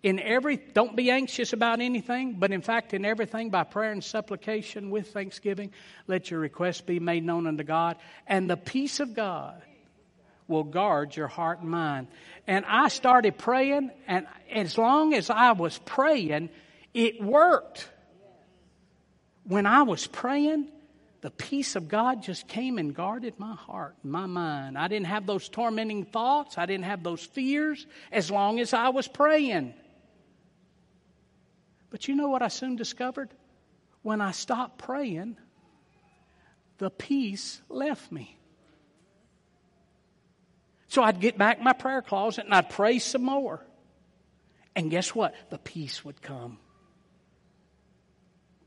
in every don't be anxious about anything but in fact in everything by prayer and supplication with thanksgiving let your requests be made known unto god and the peace of god will guard your heart and mind and i started praying and as long as i was praying it worked when I was praying, the peace of God just came and guarded my heart, my mind. I didn't have those tormenting thoughts. I didn't have those fears as long as I was praying. But you know what I soon discovered? When I stopped praying, the peace left me. So I'd get back my prayer closet and I'd pray some more. And guess what? The peace would come.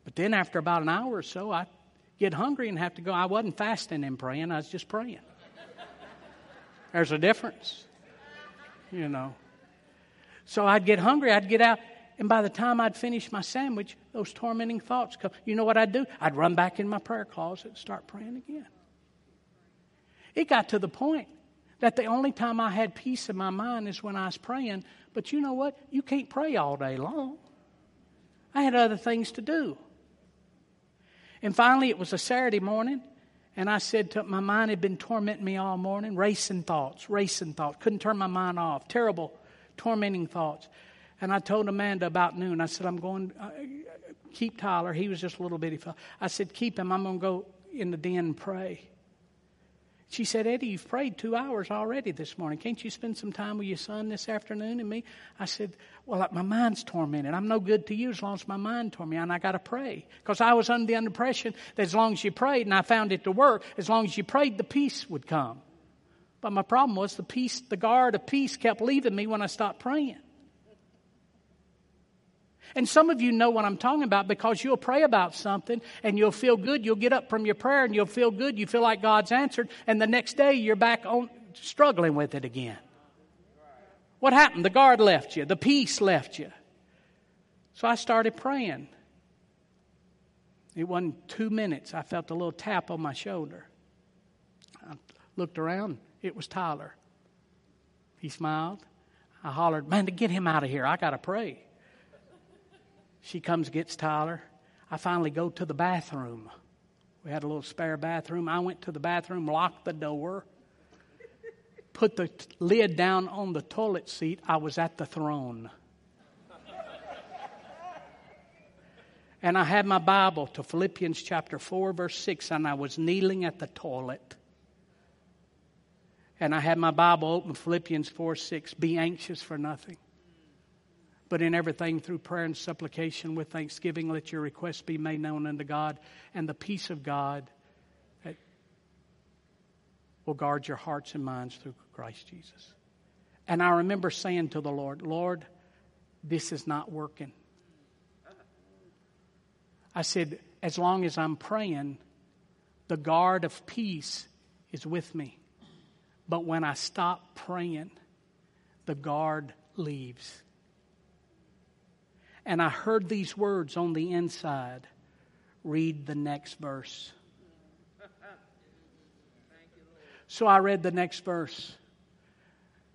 But then after about an hour or so, I'd get hungry and have to go. I wasn't fasting and praying, I was just praying. There's a difference, you know. So I'd get hungry, I'd get out, and by the time I'd finish my sandwich, those tormenting thoughts come. You know what I'd do? I'd run back in my prayer closet and start praying again. It got to the point that the only time I had peace in my mind is when I was praying. But you know what? You can't pray all day long. I had other things to do. And finally, it was a Saturday morning, and I said to my mind had been tormenting me all morning, racing thoughts, racing thoughts. Couldn't turn my mind off. Terrible, tormenting thoughts. And I told Amanda about noon. I said, I'm going, uh, keep Tyler. He was just a little bitty fellow. I said, keep him. I'm going to go in the den and pray. She said, Eddie, you've prayed two hours already this morning. Can't you spend some time with your son this afternoon and me? I said, Well, my mind's tormented. I'm no good to you as long as my mind tormented, and I got to pray. Because I was under the impression that as long as you prayed, and I found it to work, as long as you prayed, the peace would come. But my problem was the peace, the guard of peace kept leaving me when I stopped praying. And some of you know what I'm talking about because you'll pray about something and you'll feel good. You'll get up from your prayer and you'll feel good. You feel like God's answered. And the next day you're back on struggling with it again. What happened? The guard left you. The peace left you. So I started praying. It wasn't two minutes. I felt a little tap on my shoulder. I looked around. It was Tyler. He smiled. I hollered, Man, to get him out of here. I got to pray. She comes, gets Tyler. I finally go to the bathroom. We had a little spare bathroom. I went to the bathroom, locked the door, put the t- lid down on the toilet seat. I was at the throne. and I had my Bible to Philippians chapter 4, verse 6, and I was kneeling at the toilet. And I had my Bible open, Philippians 4 6. Be anxious for nothing but in everything through prayer and supplication with thanksgiving, let your requests be made known unto God, and the peace of God will guard your hearts and minds through Christ Jesus. And I remember saying to the Lord, Lord, this is not working. I said, as long as I'm praying, the guard of peace is with me. But when I stop praying, the guard leaves and I heard these words on the inside. Read the next verse. So I read the next verse.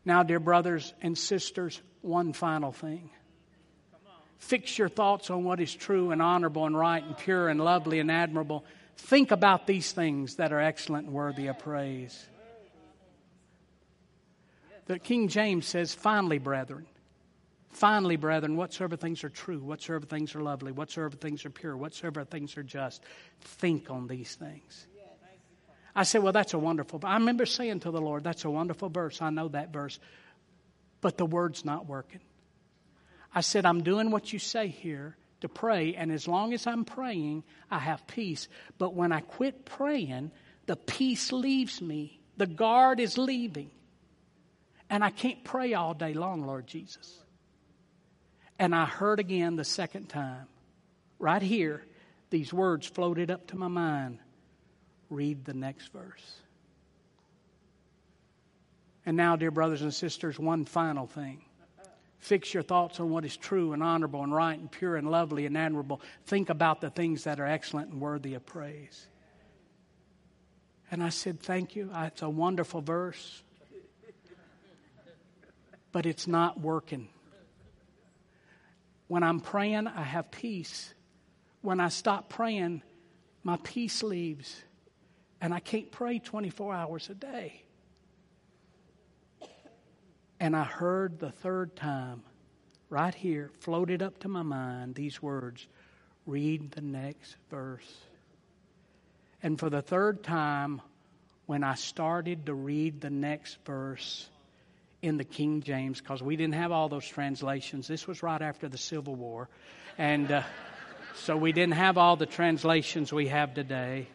Now, dear brothers and sisters, one final thing. Fix your thoughts on what is true and honorable and right and pure and lovely and admirable. Think about these things that are excellent and worthy of praise. The King James says, finally, brethren, Finally, brethren, whatsoever things are true, whatsoever things are lovely, whatsoever things are pure, whatsoever things are just, think on these things. I said, Well, that's a wonderful. I remember saying to the Lord, That's a wonderful verse. I know that verse. But the word's not working. I said, I'm doing what you say here to pray, and as long as I'm praying, I have peace. But when I quit praying, the peace leaves me. The guard is leaving. And I can't pray all day long, Lord Jesus. And I heard again the second time, right here, these words floated up to my mind. Read the next verse. And now, dear brothers and sisters, one final thing. Fix your thoughts on what is true and honorable and right and pure and lovely and admirable. Think about the things that are excellent and worthy of praise. And I said, Thank you. It's a wonderful verse, but it's not working. When I'm praying, I have peace. When I stop praying, my peace leaves. And I can't pray 24 hours a day. And I heard the third time, right here, floated up to my mind these words read the next verse. And for the third time, when I started to read the next verse in the King James, because we didn't have all those translations, this was right after the Civil War. And uh, so we didn't have all the translations we have today.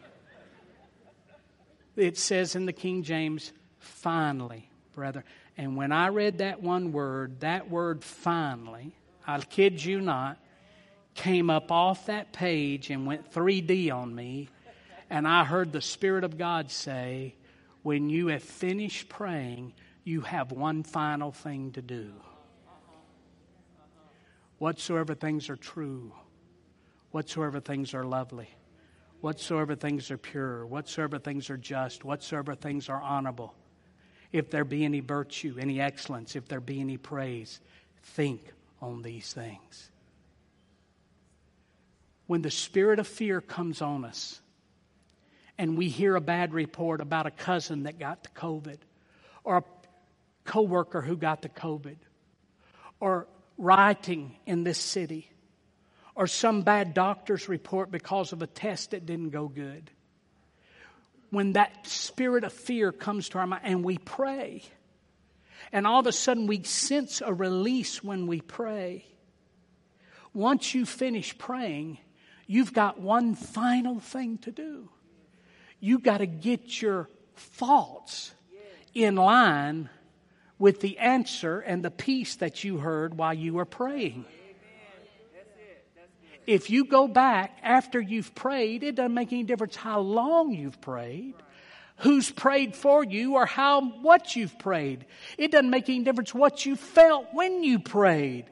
It says in the King James, finally, brother. And when I read that one word, that word finally, I kid you not, came up off that page and went 3D on me and I heard the Spirit of God say, When you have finished praying, you have one final thing to do. Whatsoever things are true, whatsoever things are lovely, whatsoever things are pure, whatsoever things are just, whatsoever things are honorable, if there be any virtue, any excellence, if there be any praise, think on these things. When the spirit of fear comes on us, and we hear a bad report about a cousin that got the COVID, or a coworker who got the COVID, or rioting in this city, or some bad doctor's report because of a test that didn't go good. When that spirit of fear comes to our mind and we pray, and all of a sudden we sense a release when we pray. Once you finish praying, you've got one final thing to do You've got to get your thoughts in line with the answer and the peace that you heard while you were praying. If you go back after you've prayed, it doesn't make any difference how long you've prayed, who's prayed for you, or how what you've prayed. It doesn't make any difference what you felt when you prayed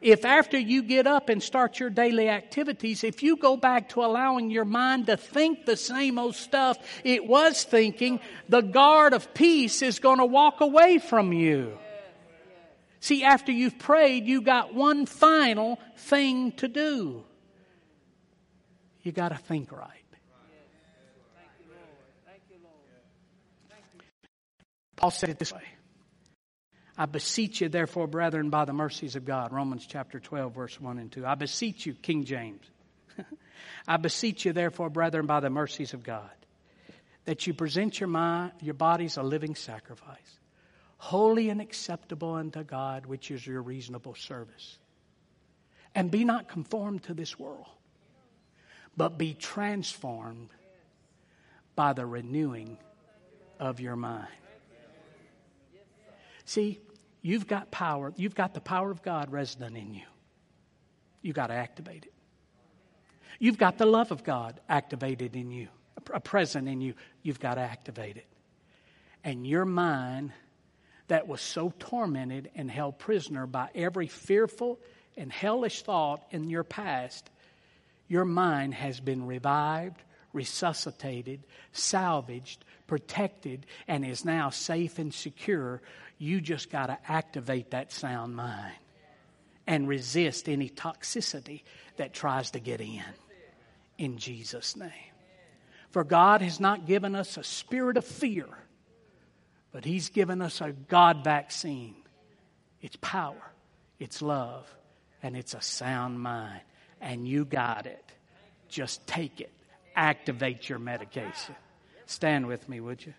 if after you get up and start your daily activities, if you go back to allowing your mind to think the same old stuff it was thinking, the guard of peace is going to walk away from you. See, after you've prayed, you got one final thing to do. You got to think right. Paul said it this way I beseech you, therefore, brethren, by the mercies of God. Romans chapter 12, verse 1 and 2. I beseech you, King James. I beseech you, therefore, brethren, by the mercies of God, that you present your, mind, your bodies a living sacrifice, holy and acceptable unto God, which is your reasonable service. And be not conformed to this world, but be transformed by the renewing of your mind. See, You've got power. You've got the power of God resident in you. You've got to activate it. You've got the love of God activated in you, a present in you. You've got to activate it. And your mind that was so tormented and held prisoner by every fearful and hellish thought in your past, your mind has been revived, resuscitated, salvaged, protected, and is now safe and secure you just got to activate that sound mind and resist any toxicity that tries to get in. In Jesus' name. For God has not given us a spirit of fear, but He's given us a God vaccine. It's power, it's love, and it's a sound mind. And you got it. Just take it. Activate your medication. Stand with me, would you?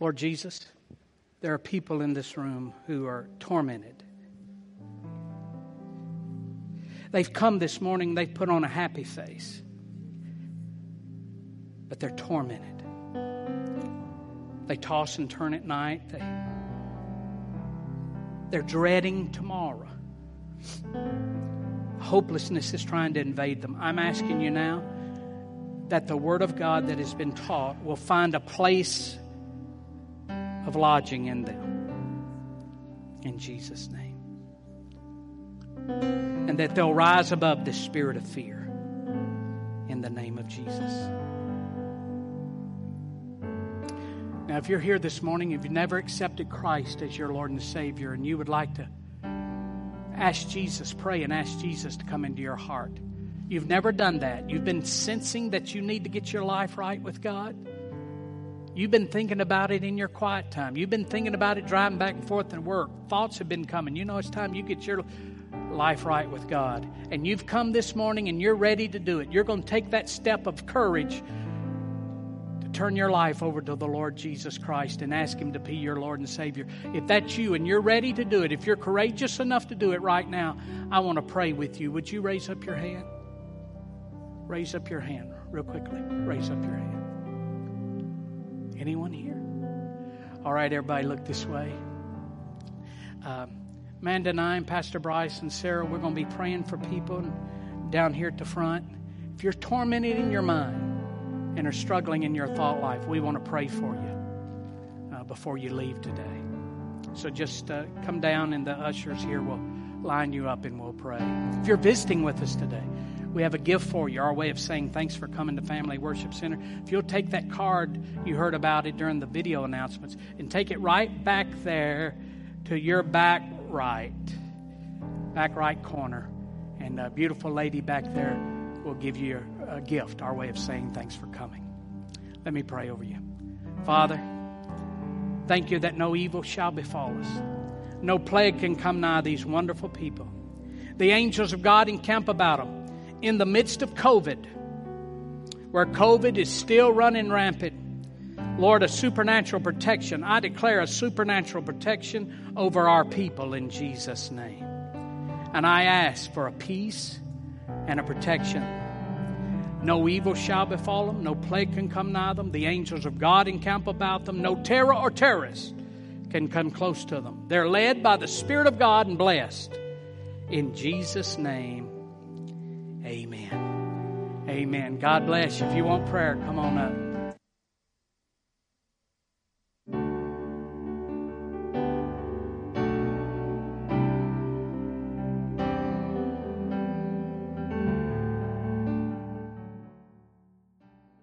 Lord Jesus, there are people in this room who are tormented. They've come this morning, they've put on a happy face, but they're tormented. They toss and turn at night. They, they're dreading tomorrow. Hopelessness is trying to invade them. I'm asking you now that the Word of God that has been taught will find a place of lodging in them. In Jesus' name. And that they'll rise above the spirit of fear in the name of Jesus. Now, if you're here this morning, if you've never accepted Christ as your Lord and Savior, and you would like to ask Jesus, pray and ask Jesus to come into your heart. You've never done that. You've been sensing that you need to get your life right with God You've been thinking about it in your quiet time. You've been thinking about it driving back and forth to work. Thoughts have been coming. You know, it's time you get your life right with God. And you've come this morning and you're ready to do it. You're going to take that step of courage turn your life over to the Lord Jesus Christ and ask Him to be your Lord and Savior. If that's you and you're ready to do it, if you're courageous enough to do it right now, I want to pray with you. Would you raise up your hand? Raise up your hand real quickly. Raise up your hand. Anyone here? All right, everybody, look this way. Um, Amanda and I and Pastor Bryce and Sarah, we're going to be praying for people down here at the front. If you're tormented in your mind and are struggling in your thought life, we want to pray for you uh, before you leave today. So just uh, come down, and the ushers here will line you up and we'll pray. If you're visiting with us today, we have a gift for you, our way of saying thanks for coming to Family Worship Center. If you'll take that card, you heard about it during the video announcements, and take it right back there to your back right, back right corner. And a beautiful lady back there will give you a gift, our way of saying thanks for coming. Let me pray over you. Father, thank you that no evil shall befall us. No plague can come nigh these wonderful people. The angels of God encamp about them in the midst of COVID, where COVID is still running rampant. Lord, a supernatural protection. I declare a supernatural protection over our people in Jesus' name. And I ask for a peace and a protection. No evil shall befall them, no plague can come nigh them. The angels of God encamp about them. No terror or terrorist can come close to them. They're led by the Spirit of God and blessed. In Jesus' name, amen. Amen. God bless you. If you want prayer, come on up.